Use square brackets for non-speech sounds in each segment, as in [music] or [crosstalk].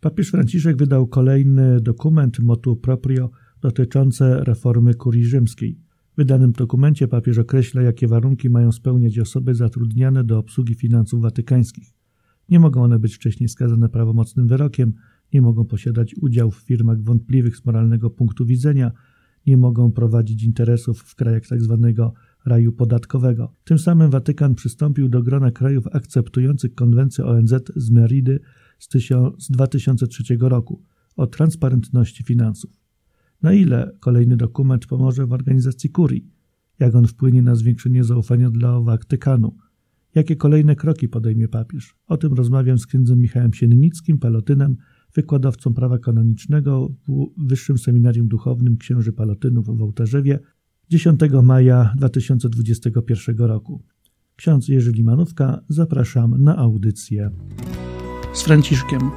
Papież Franciszek wydał kolejny dokument motu proprio dotyczące reformy kurii rzymskiej. W wydanym dokumencie papież określa, jakie warunki mają spełniać osoby zatrudniane do obsługi finansów watykańskich. Nie mogą one być wcześniej skazane prawomocnym wyrokiem, nie mogą posiadać udziału w firmach wątpliwych z moralnego punktu widzenia, nie mogą prowadzić interesów w krajach tzw. Tak raju podatkowego. Tym samym Watykan przystąpił do grona krajów akceptujących konwencję ONZ z Meridy z, z 2003 roku o transparentności finansów. Na ile kolejny dokument pomoże w organizacji kurii? Jak on wpłynie na zwiększenie zaufania dla Watykanu? Jakie kolejne kroki podejmie papież? O tym rozmawiam z księdzem Michałem Siennickim, palotynem, wykładowcą prawa kanonicznego w Wyższym Seminarium Duchownym Księży Palotynów w Ołtarzewie 10 maja 2021 roku. Ksiądz Jerzy Limanówka, zapraszam na audycję. Z Franciszkiem.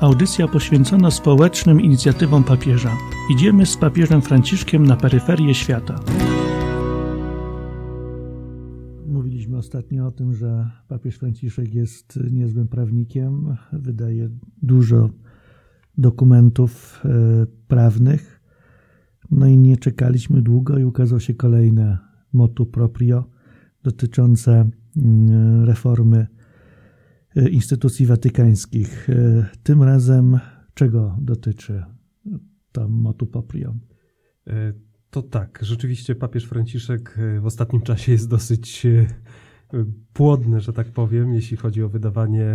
Audycja poświęcona społecznym inicjatywom papieża. Idziemy z papieżem Franciszkiem na peryferię świata. Mówiliśmy ostatnio o tym, że papież Franciszek jest niezłym prawnikiem, wydaje dużo dokumentów e, prawnych. No i nie czekaliśmy długo i ukazał się kolejne motu proprio dotyczące mm, reformy instytucji watykańskich. E, tym razem czego dotyczy to motu proprio? To tak, rzeczywiście papież Franciszek w ostatnim czasie jest dosyć płodny, że tak powiem, jeśli chodzi o wydawanie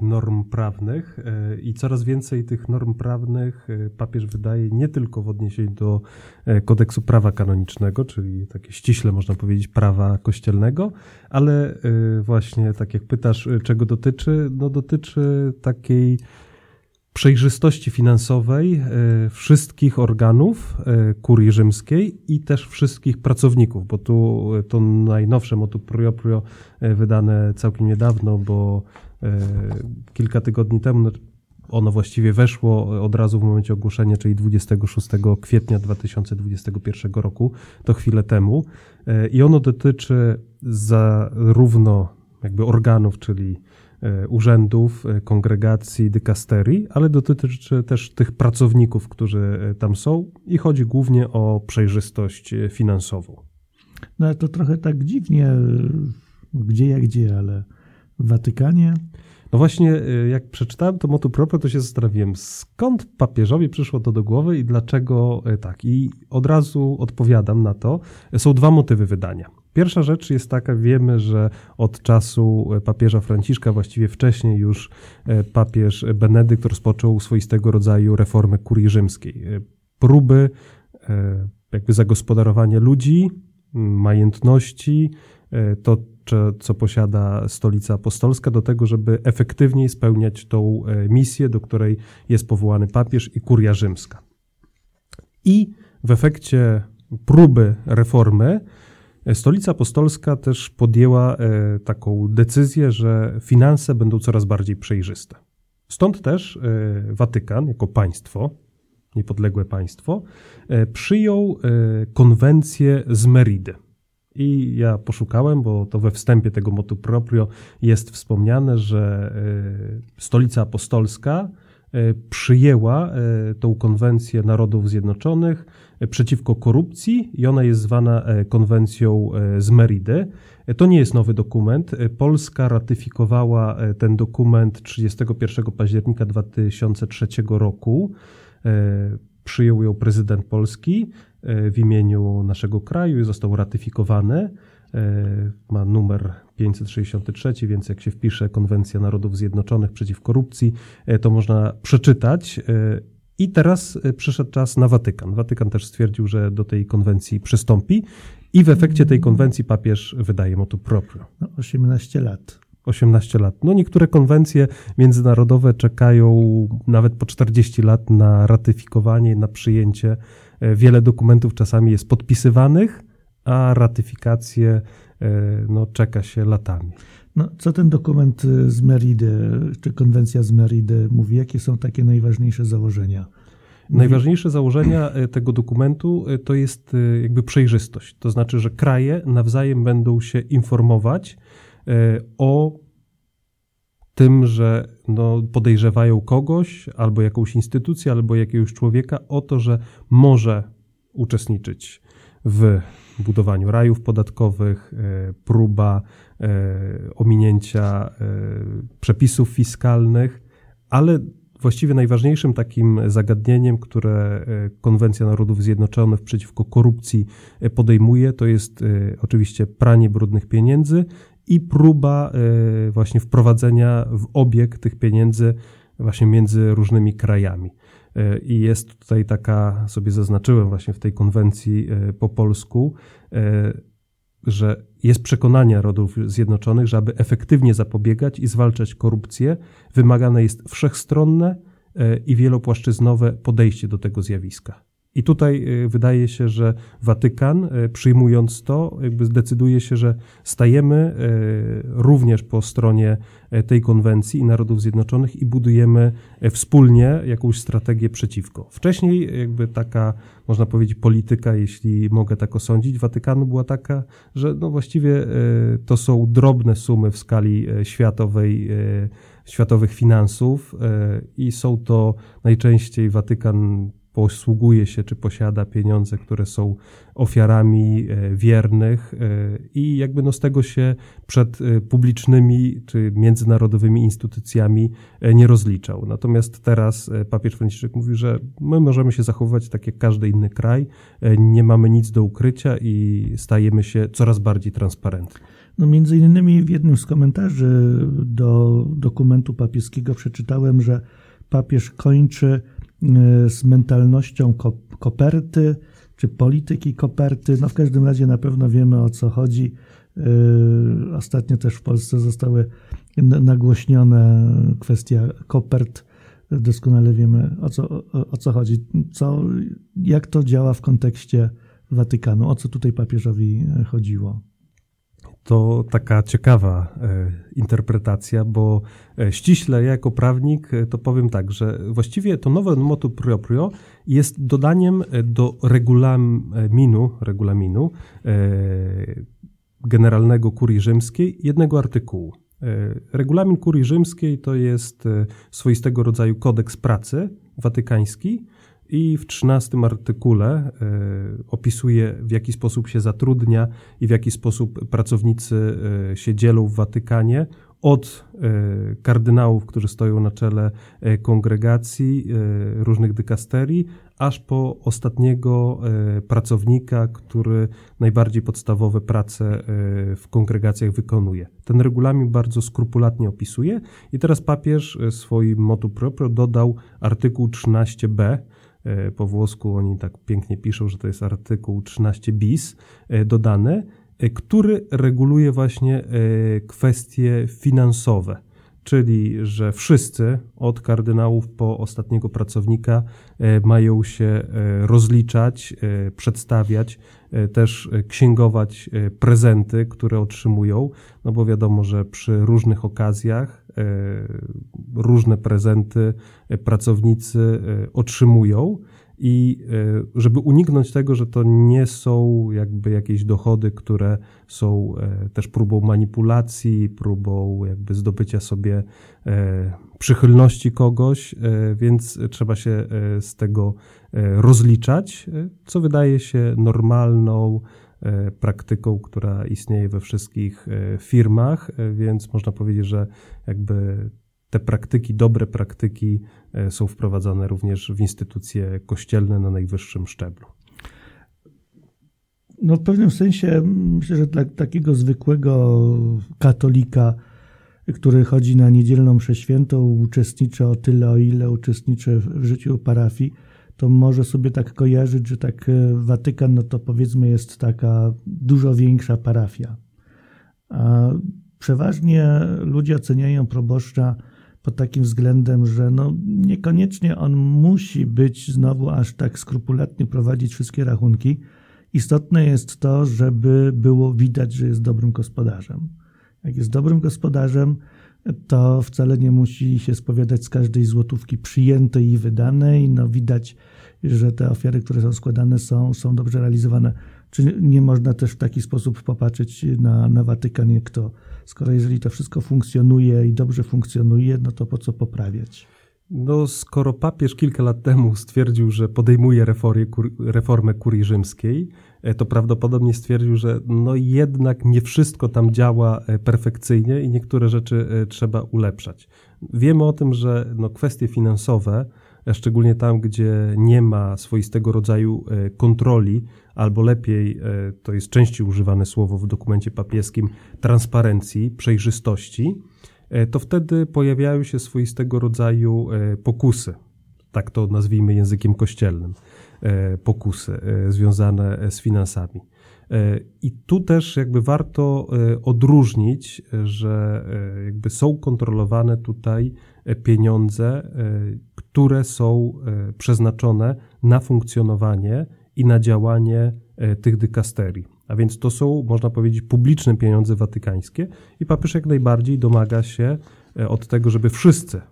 norm prawnych. E, i coraz więcej tych norm prawnych e, papież wydaje nie tylko w odniesieniu do e, kodeksu prawa kanonicznego, czyli takie ściśle można powiedzieć prawa kościelnego, ale właśnie tak jak pytasz, czego dotyczy, no dotyczy takiej przejrzystości finansowej e, wszystkich organów e, kurii rzymskiej i też wszystkich pracowników, bo tu e, to najnowsze motu proprio wydane całkiem niedawno, bo kilka tygodni temu no, ono właściwie weszło od razu w momencie ogłoszenia, czyli 26 kwietnia 2021 roku, to chwilę temu. I ono dotyczy zarówno jakby organów, czyli urzędów, e, kongregacji, dykasterii, ale dotyczy też tych pracowników, którzy e, tam są i chodzi głównie o przejrzystość finansową. No ale to trochę tak dziwnie, gdzie jak gdzie, ale w Watykanie no właśnie, jak przeczytałem to motu proprio, to się zastanowiłem, skąd papieżowi przyszło to do głowy i dlaczego tak. I od razu odpowiadam na to. Są dwa motywy wydania. Pierwsza rzecz jest taka, wiemy, że od czasu papieża Franciszka, właściwie wcześniej już e, papież Benedykt rozpoczął swoistego rodzaju reformę kurii rzymskiej. E, próby e, jakby zagospodarowania ludzi, majętności, to co posiada stolica apostolska, do tego, żeby efektywniej spełniać tą misję, do której jest powołany papież i kuria rzymska. I w efekcie próby reformy Stolica Apostolska też podjęła e, taką decyzję, że finanse będą coraz bardziej przejrzyste. Stąd też e, Watykan, jako państwo, niepodległe państwo, e, przyjął konwencję z Meridy. I ja poszukałem, bo to we wstępie tego motu proprio jest wspomniane, że Stolica Apostolska przyjęła tą konwencję Narodów Zjednoczonych przeciwko korupcji i ona jest zwana e, konwencją e, z Meridy. E, to nie jest nowy dokument. Polska ratyfikowała ten dokument 31 października 2003 roku. Przyjął ją prezydent Polski w imieniu naszego kraju i został ratyfikowany. Ma numer 563, więc jak się wpisze Konwencja Narodów Zjednoczonych przeciw korupcji, to można przeczytać i teraz e, przyszedł czas na Watykan. Watykan też stwierdził, że do tej konwencji przystąpi i w efekcie tej konwencji papież wydaje motu proprio. No, 18 lat. 18 lat. No niektóre konwencje międzynarodowe czekają nawet po 40 lat na ratyfikowanie, na przyjęcie. E, wiele dokumentów czasami jest podpisywanych, a ratyfikację e, no, czeka się latami. No, co ten dokument y, z Meridy, czy konwencja z Meridy mówi? Jakie są takie najważniejsze założenia? Najważniejsze założenia y, tego dokumentu y, to jest jakby przejrzystość. To znaczy, że kraje nawzajem będą się informować o tym, że no, podejrzewają kogoś, albo jakąś instytucję, albo jakiegoś człowieka o to, że może uczestniczyć w budowaniu rajów podatkowych, e, próba e, ominięcia e, przepisów fiskalnych, ale właściwie najważniejszym takim zagadnieniem, które Konwencja Narodów Zjednoczonych przeciwko korupcji podejmuje, to jest oczywiście pranie brudnych pieniędzy i próba właśnie wprowadzenia w obieg tych pieniędzy właśnie między różnymi krajami. E, I jest tutaj taka, sobie zaznaczyłem właśnie w tej konwencji e, po polsku, e, że jest przekonanie Narodów Zjednoczonych, że aby efektywnie zapobiegać i zwalczać korupcję, wymagane jest wszechstronne i wielopłaszczyznowe podejście do tego zjawiska. I tutaj y, wydaje się, że Watykan, y, przyjmując to, jakby zdecyduje się, że stajemy y, również po stronie tej konwencji i Narodów Zjednoczonych i budujemy wspólnie jakąś strategię przeciwko. Wcześniej jakby taka, można powiedzieć, polityka, jeśli mogę tak osądzić, Watykanu była taka, że no właściwie to są drobne sumy w skali światowej, światowych finansów i są to najczęściej Watykan posługuje się czy posiada pieniądze, które są ofiarami e, wiernych e, i jakby no z tego się przed e, publicznymi czy międzynarodowymi instytucjami nie rozliczał. Natomiast teraz papież Franciszek mówi, że my możemy się zachowywać tak jak każdy inny kraj, nie mamy nic do ukrycia i stajemy się coraz bardziej transparentni. No między innymi w jednym z komentarzy do dokumentu papieskiego przeczytałem, że papież kończy z mentalnością koperty, czy polityki koperty. No w każdym razie na pewno wiemy o co chodzi. Y, ostatnio też w Polsce zostały nagłośnione kwestia kopert. Doskonale wiemy o co, o, o co chodzi. Co, jak to działa w kontekście Watykanu? O co tutaj papieżowi chodziło? To taka ciekawa e, interpretacja, bo e, ściśle ja jako prawnik e, to powiem tak, że właściwie to nowe motu proprio jest dodaniem do regulaminu, regulaminu Generalnego Kurii Rzymskiej jednego artykułu. Regulamin Kurii Rzymskiej to jest swoistego rodzaju kodeks pracy watykański, i w trzynastym artykule y, opisuje, w jaki sposób się zatrudnia i w jaki sposób pracownicy y, się dzielą w Watykanie. Od y, kardynałów, którzy stoją na czele kongregacji, różnych dykasterii, aż po ostatniego pracownika, który najbardziej podstawowe prace w kongregacjach wykonuje. Ten regulamin bardzo skrupulatnie opisuje i teraz papież swoim motu proprio dodał artykuł 13b, E, po włosku oni tak pięknie piszą, że to jest artykuł 13 bis e, dodany, e, który reguluje właśnie kwestie finansowe czyli że wszyscy, od kardynałów po ostatniego pracownika, mają się rozliczać, przedstawiać, też księgować prezenty, które otrzymują, no bo wiadomo, że przy różnych okazjach E, różne prezenty e, pracownicy e, otrzymują i żeby uniknąć tego, że to nie są jakby jakieś dochody, które są też próbą manipulacji, próbą jakby zdobycia sobie przychylności kogoś, więc trzeba się z tego rozliczać, co wydaje się normalną E, praktyką, która istnieje we wszystkich e, firmach, e, więc można powiedzieć, że jakby te praktyki, dobre praktyki są wprowadzane również w instytucje kościelne na najwyższym szczeblu. No w pewnym sensie myślę, że dla takiego zwykłego katolika, który chodzi na niedzielną mszę świętą, uczestniczy o tyle, o ile uczestniczy w życiu parafii, to może sobie tak kojarzyć, że tak e, Watykan, no to powiedzmy jest taka dużo większa parafia. A przeważnie ludzie oceniają proboszcza pod takim względem, że no niekoniecznie on musi być znowu aż tak skrupulatnie prowadzić wszystkie rachunki. Istotne jest to, żeby było widać, że jest dobrym gospodarzem. Jak jest dobrym gospodarzem, to wcale nie musi się spowiadać z każdej złotówki przyjętej i wydanej. No widać, że te ofiary, które są składane, są, są dobrze realizowane. Czy nie można też w taki sposób popatrzeć na, na Watykanie, kto, skoro jeżeli to wszystko funkcjonuje i dobrze funkcjonuje, no to po co poprawiać? No, skoro papież kilka lat temu stwierdził, że podejmuje reformę, reformę kurii rzymskiej, e, to prawdopodobnie stwierdził, że no jednak nie wszystko tam działa e, perfekcyjnie i niektóre rzeczy e, trzeba ulepszać. Wiemy o tym, że no, kwestie finansowe, szczególnie tam, gdzie nie ma swoistego rodzaju kontroli, albo lepiej, to jest częściej używane słowo w dokumencie papieskim, transparencji, przejrzystości, E, to wtedy pojawiają się swoistego rodzaju e, pokusy, tak to nazwijmy językiem kościelnym, e, pokusy związane z finansami. I tu też jakby warto odróżnić, że jakby są kontrolowane tutaj pieniądze, które są przeznaczone na funkcjonowanie i na działanie tych dykasterii. A więc to są, można powiedzieć, publiczne pieniądze watykańskie i papież jak najbardziej domaga się e, od tego, żeby wszyscy, e,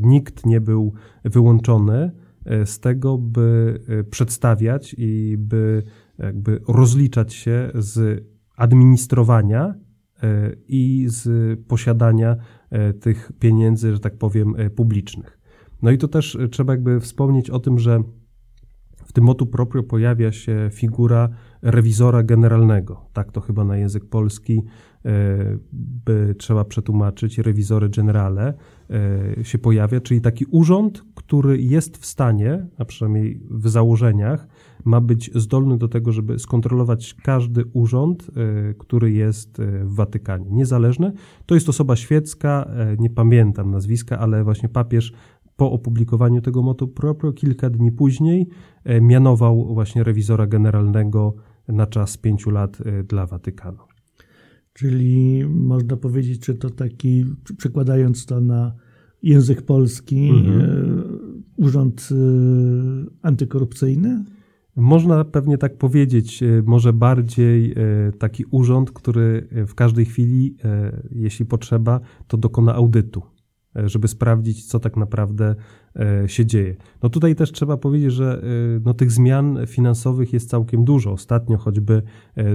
nikt nie był wyłączony e, z tego, by przedstawiać i by jakby rozliczać się z administrowania i z posiadania tych pieniędzy, że tak powiem, publicznych. No i to też trzeba jakby wspomnieć o tym, że w tym motu proprio pojawia się figura rewizora generalnego. Tak to chyba na język polski e, by trzeba przetłumaczyć, rewizory generale e, się pojawia, czyli taki urząd, który jest w stanie, a przynajmniej w założeniach, ma być zdolny do tego, żeby skontrolować każdy urząd, e, który jest w Watykanie. Niezależny. To jest osoba świecka, nie pamiętam nazwiska, ale właśnie papież po opublikowaniu tego motu proprio kilka dni później mianował właśnie rewizora generalnego na czas pięciu lat dla Watykanu. Czyli można powiedzieć, że to taki, przekładając to na język polski, mhm. Urząd antykorupcyjny? Można pewnie tak powiedzieć, może bardziej taki urząd, który w każdej chwili, jeśli potrzeba, to dokona audytu. E, żeby sprawdzić, co tak naprawdę e, się dzieje. No tutaj też trzeba powiedzieć, że e, no, tych zmian finansowych jest całkiem dużo. Ostatnio choćby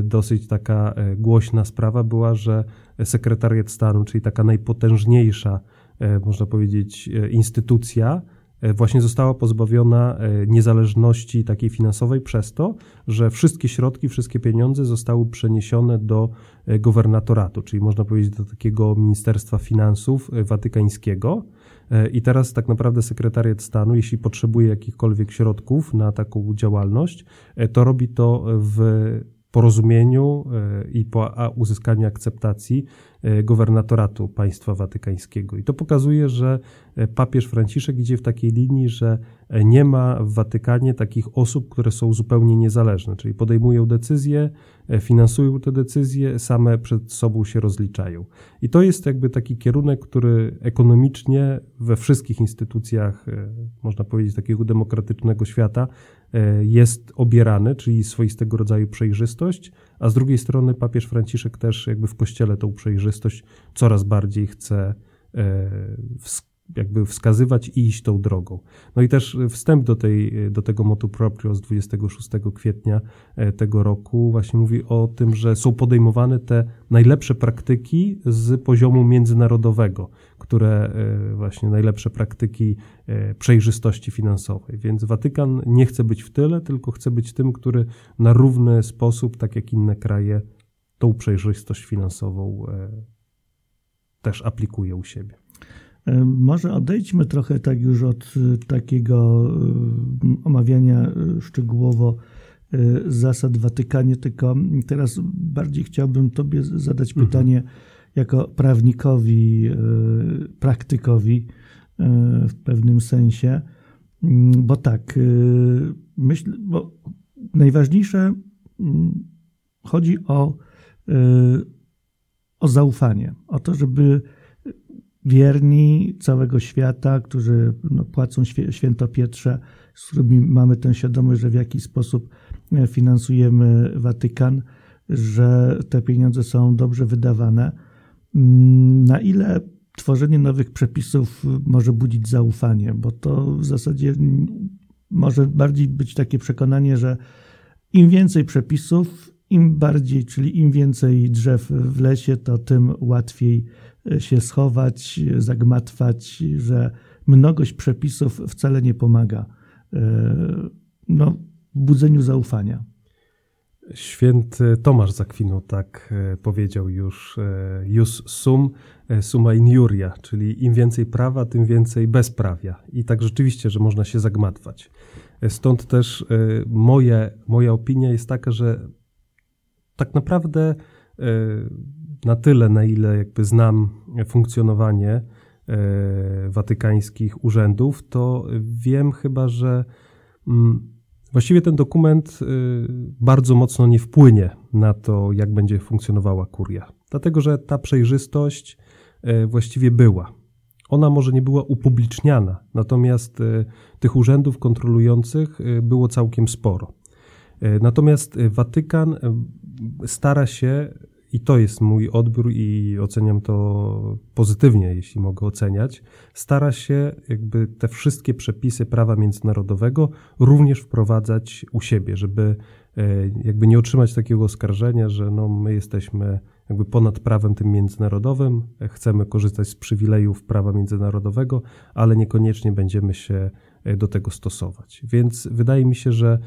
dosyć taka głośna sprawa była, że sekretariat stanu, czyli taka najpotężniejsza, można powiedzieć, instytucja, E, właśnie została pozbawiona e, niezależności takiej finansowej przez to, że wszystkie środki, wszystkie pieniądze zostały przeniesione do e, gubernatoratu, czyli można powiedzieć do takiego Ministerstwa Finansów Watykańskiego. I teraz tak naprawdę sekretariat stanu, jeśli potrzebuje jakichkolwiek środków na taką działalność, to robi to w porozumieniu e, i po uzyskaniu akceptacji e, gubernatoratu państwa watykańskiego. I to pokazuje, że e, papież Franciszek idzie w takiej linii, że nie ma w Watykanie takich osób, które są zupełnie niezależne, czyli podejmują decyzje, finansują te decyzje, same przed sobą się rozliczają. I to jest jakby taki kierunek, który ekonomicznie we wszystkich instytucjach, można powiedzieć, takiego demokratycznego świata E, jest obierany, czyli swoistego rodzaju przejrzystość, a z drugiej strony papież Franciszek też jakby w kościele tą przejrzystość coraz bardziej chce e, jakby wskazywać i iść tą drogą. No i też wstęp do, tej, do tego motu proprio z 26 kwietnia e, tego roku właśnie mówi o tym, że są podejmowane te najlepsze praktyki z poziomu międzynarodowego, które e, właśnie najlepsze praktyki e, przejrzystości finansowej. Więc Watykan nie chce być w tyle, tylko chce być tym, który na równy sposób, tak jak inne kraje, tą przejrzystość finansową też aplikuje u siebie. Może odejdźmy trochę tak już od y, takiego y, omawiania szczegółowo zasad Watykanie, tylko teraz bardziej chciałbym Tobie zadać mhm. pytanie jako prawnikowi, praktykowi w pewnym sensie, mm, bo tak, myślę, bo najważniejsze mm, chodzi o, o zaufanie, o to, żeby wierni całego świata, którzy no, płacą święto Pietrze, z którymi mamy tę świadomość, że w jakiś sposób e, finansujemy Watykan, że te pieniądze są dobrze wydawane. Mm, na ile tworzenie nowych przepisów może budzić zaufanie, bo to w zasadzie może bardziej być takie przekonanie, że im więcej przepisów, im bardziej, czyli im więcej drzew w lesie, to tym łatwiej się schować, zagmatwać, że mnogość przepisów wcale nie pomaga no, w budzeniu zaufania. Święty Tomasz Zakwinu tak e, powiedział już e, jus sum, e, summa injuria, czyli im więcej prawa, tym więcej bezprawia. I tak rzeczywiście, że można się zagmatwać. Stąd też moje, moja opinia jest taka, że tak naprawdę na tyle, na ile jakby znam funkcjonowanie watykańskich urzędów, to wiem chyba, że mm, Właściwie ten dokument y, bardzo mocno nie wpłynie na to, jak będzie funkcjonowała kuria, dlatego że ta przejrzystość właściwie była. Ona może nie była upubliczniana, natomiast tych urzędów kontrolujących było całkiem sporo. Natomiast Watykan stara się i to jest mój odbiór i oceniam to pozytywnie, jeśli mogę oceniać, stara się jakby te wszystkie przepisy prawa międzynarodowego również wprowadzać u siebie, żeby e, jakby nie otrzymać takiego oskarżenia, że no my jesteśmy jakby ponad prawem tym międzynarodowym, chcemy korzystać z przywilejów prawa międzynarodowego, ale niekoniecznie będziemy się e, do tego stosować. Więc wydaje mi się, że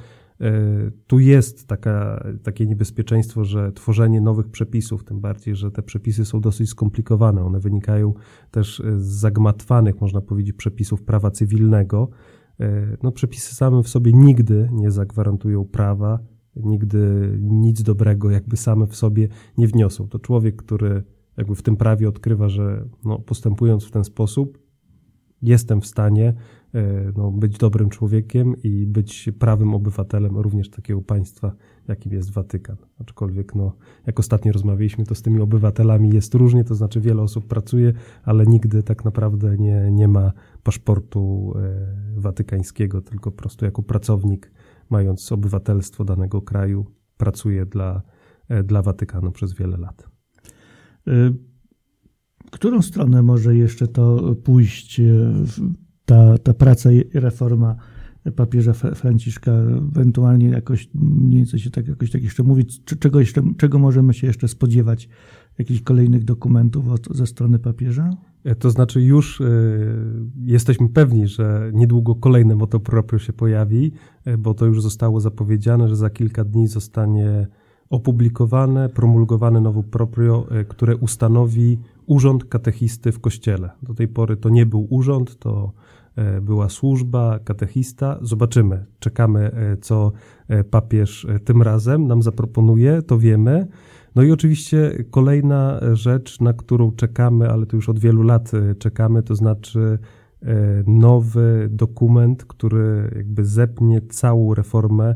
tu jest taka, takie niebezpieczeństwo, że tworzenie nowych przepisów, tym bardziej, że te przepisy są dosyć skomplikowane. One wynikają też z zagmatwanych, można powiedzieć, przepisów prawa cywilnego. E, no, przepisy same w sobie nigdy nie zagwarantują prawa, nigdy nic dobrego jakby same w sobie nie wniosą. To człowiek, który jakby w tym prawie odkrywa, że no, postępując w ten sposób, jestem w stanie E, no, być dobrym człowiekiem i być prawym obywatelem również takiego państwa, jakim jest Watykan. Aczkolwiek, no, jak ostatnio rozmawialiśmy, to z tymi obywatelami jest różnie, to znaczy wiele osób pracuje, ale nigdy tak naprawdę nie, nie ma paszportu e, watykańskiego, tylko po prostu jako pracownik, mając obywatelstwo danego kraju, pracuje dla, e, dla Watykanu przez wiele lat. Którą stronę może jeszcze to pójść? Ta, ta praca i reforma papieża Franciszka, ewentualnie jakoś, nie chcę się tak jakoś tak jeszcze mówić, czego, jeszcze, czego możemy się jeszcze spodziewać, jakichś kolejnych dokumentów od, ze strony papieża? E, to znaczy już y, jesteśmy pewni, że niedługo kolejne moto proprio się pojawi, e, bo to już zostało zapowiedziane, że za kilka dni zostanie opublikowane, promulgowane nowo proprio, które ustanowi urząd katechisty w kościele. Do tej pory to nie był urząd, to była służba, katechista. Zobaczymy, czekamy, e, co e, papież tym razem nam zaproponuje, to wiemy. No i oczywiście kolejna rzecz, na którą czekamy, ale to już od wielu lat czekamy, to znaczy nowy dokument, który jakby zepnie całą reformę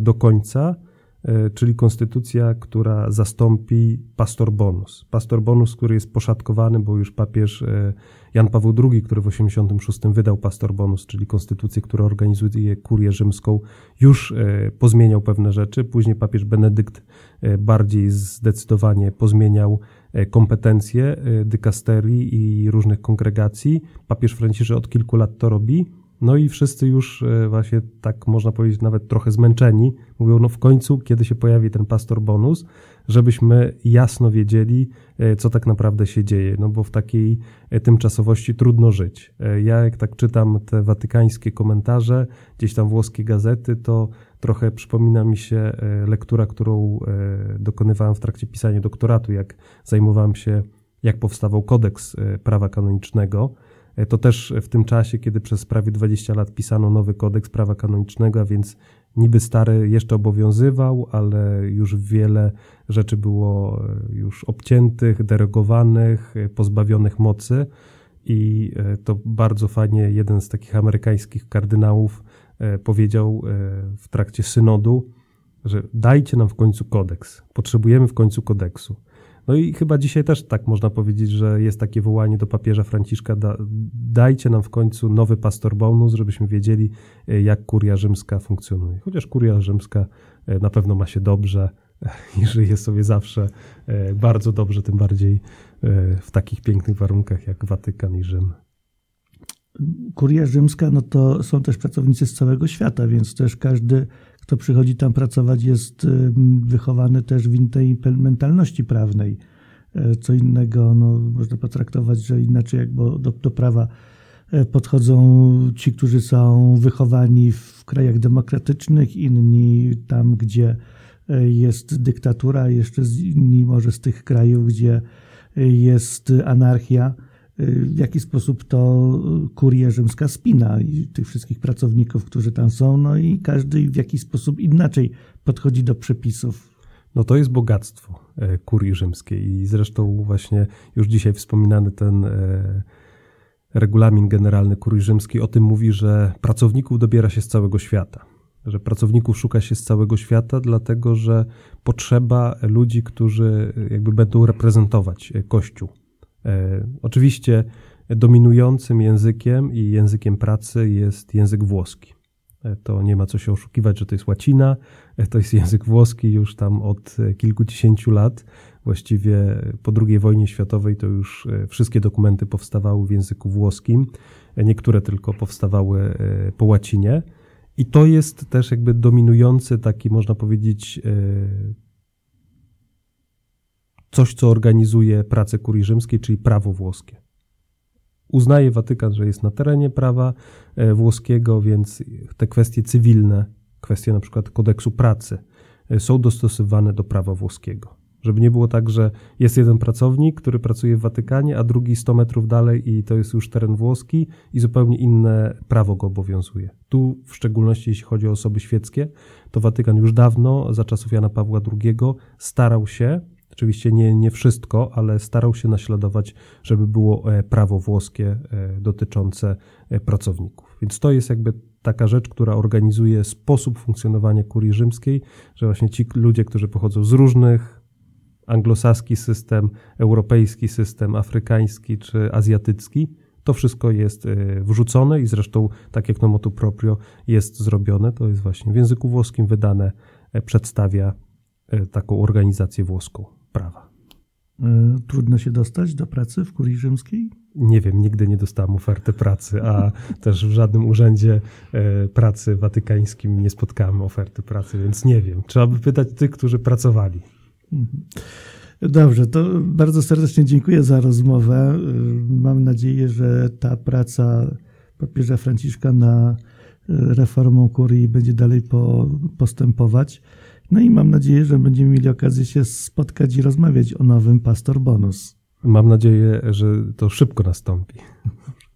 do końca E, czyli konstytucja, która zastąpi pastor bonus. Pastor bonus, który jest poszatkowany, bo już papież e, Jan Paweł II, który w 86 wydał pastor bonus, czyli konstytucję, która organizuje kurię rzymską, już e, pozmieniał pewne rzeczy. Później papież Benedykt bardziej zdecydowanie pozmieniał kompetencje dykasterii i różnych kongregacji. Papież Franciszek od kilku lat to robi. No i wszyscy już e, właśnie tak można powiedzieć nawet trochę zmęczeni mówią, no w końcu kiedy się pojawi ten pastor bonus, żebyśmy jasno wiedzieli, e, co tak naprawdę się dzieje, no bo w takiej e, tymczasowości trudno żyć. Ja jak tak czytam te watykańskie komentarze, gdzieś tam włoskie gazety, to trochę przypomina mi się lektura, którą dokonywałem w trakcie pisania doktoratu, jak zajmowałem się, jak powstawał kodeks prawa kanonicznego, to też w tym czasie, kiedy przez prawie 20 lat pisano nowy kodeks prawa kanonicznego, a więc niby stary jeszcze obowiązywał, ale już wiele rzeczy było e, już obciętych, derogowanych, e, pozbawionych mocy. I to bardzo fajnie jeden z takich amerykańskich kardynałów powiedział w trakcie synodu, że dajcie nam w końcu kodeks. Potrzebujemy w końcu kodeksu. No i chyba dzisiaj też tak można powiedzieć, że jest takie wołanie do papieża Franciszka, da, dajcie nam w końcu nowy pastor bonus, żebyśmy wiedzieli, e, jak kuria rzymska funkcjonuje. Chociaż kuria rzymska e, na pewno ma się dobrze [laughs] i żyje sobie zawsze e, bardzo dobrze, tym bardziej w takich pięknych warunkach jak Watykan i Rzym. Kuria rzymska, no to są też pracownicy z całego świata, więc też każdy kto przychodzi tam pracować, jest wychowany też w tej mentalności prawnej. E, co innego no, można potraktować, że inaczej jak do, do prawa e, podchodzą ci, którzy są wychowani w krajach demokratycznych, inni tam, gdzie e, jest dyktatura, jeszcze inni może z tych krajów, gdzie jest anarchia w jaki sposób to kuria rzymska spina i tych wszystkich pracowników, którzy tam są, no i każdy w jakiś sposób inaczej podchodzi do przepisów. No to jest bogactwo e, kurii rzymskiej i zresztą właśnie już dzisiaj wspominany ten e, regulamin generalny kurii rzymskiej o tym mówi, że pracowników dobiera się z całego świata. Że pracowników szuka się z całego świata, dlatego że potrzeba ludzi, którzy jakby będą reprezentować Kościół E, oczywiście dominującym językiem i językiem pracy jest język włoski. E, to nie ma co się oszukiwać, że to jest łacina, e, to jest język włoski już tam od kilkudziesięciu lat. Właściwie po II wojnie światowej to już wszystkie dokumenty powstawały w języku włoskim, niektóre tylko powstawały po łacinie. I to jest też jakby dominujący taki, można powiedzieć, coś, co organizuje pracę kurii rzymskiej, czyli prawo włoskie. Uznaje Watykan, że jest na terenie prawa e, włoskiego, więc te kwestie cywilne, kwestie na przykład kodeksu pracy, e, są dostosowane do prawa włoskiego. Żeby nie było tak, że jest jeden pracownik, który pracuje w Watykanie, a drugi 100 metrów dalej i to jest już teren włoski i zupełnie inne prawo go obowiązuje. Tu, w szczególności jeśli chodzi o osoby świeckie, to Watykan już dawno, za czasów Jana Pawła II, starał się Oczywiście nie, nie wszystko, ale starał się naśladować, żeby było e, prawo włoskie e, dotyczące e, pracowników. Więc to jest jakby taka rzecz, która organizuje sposób funkcjonowania kurii rzymskiej, że właśnie ci ludzie, którzy pochodzą z różnych anglosaski system, europejski system, afrykański czy azjatycki, to wszystko jest wrzucone i zresztą, tak jak na motu proprio jest zrobione, to jest właśnie w języku włoskim wydane, przedstawia taką organizację włoską prawa. E, trudno się dostać do pracy w kurii rzymskiej? Nie wiem, nigdy nie dostałem oferty pracy, a [laughs] też w żadnym urzędzie e, pracy watykańskim nie spotkałem oferty pracy, więc nie wiem. Trzeba by pytać tych, którzy pracowali. Mhm. Dobrze, to bardzo serdecznie dziękuję za rozmowę. E, mam nadzieję, że ta praca papieża Franciszka na reformą kurii będzie dalej postępować. No i mam nadzieję, że będziemy mieli okazję się spotkać i rozmawiać o nowym Pastor Bonus. Mam nadzieję, że to szybko nastąpi.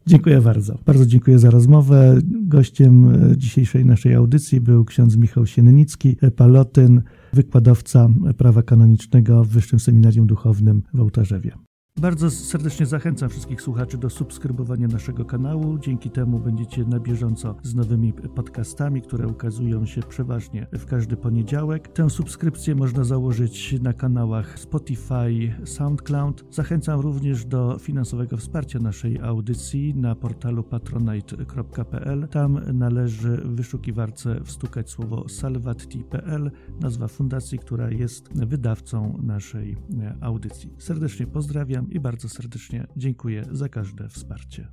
Dziękuję bardzo. Bardzo dziękuję za rozmowę. Gościem e, dzisiejszej naszej audycji był ksiądz Michał Siennicki, palotyn, wykładowca prawa kanonicznego w Wyższym Seminarium Duchownym w Ołtarzewie. Bardzo serdecznie zachęcam wszystkich słuchaczy do subskrybowania naszego kanału. Dzięki temu będziecie na bieżąco z nowymi podcastami, które ukazują się przeważnie w każdy poniedziałek. Tę subskrypcję można założyć na kanałach Spotify, SoundCloud. Zachęcam również do finansowego wsparcia naszej audycji na portalu patronite.pl. Tam należy w wyszukiwarce wstukać słowo salvati.pl, nazwa fundacji, która jest wydawcą naszej audycji. Serdecznie pozdrawiam i bardzo serdecznie dziękuję za każde wsparcie.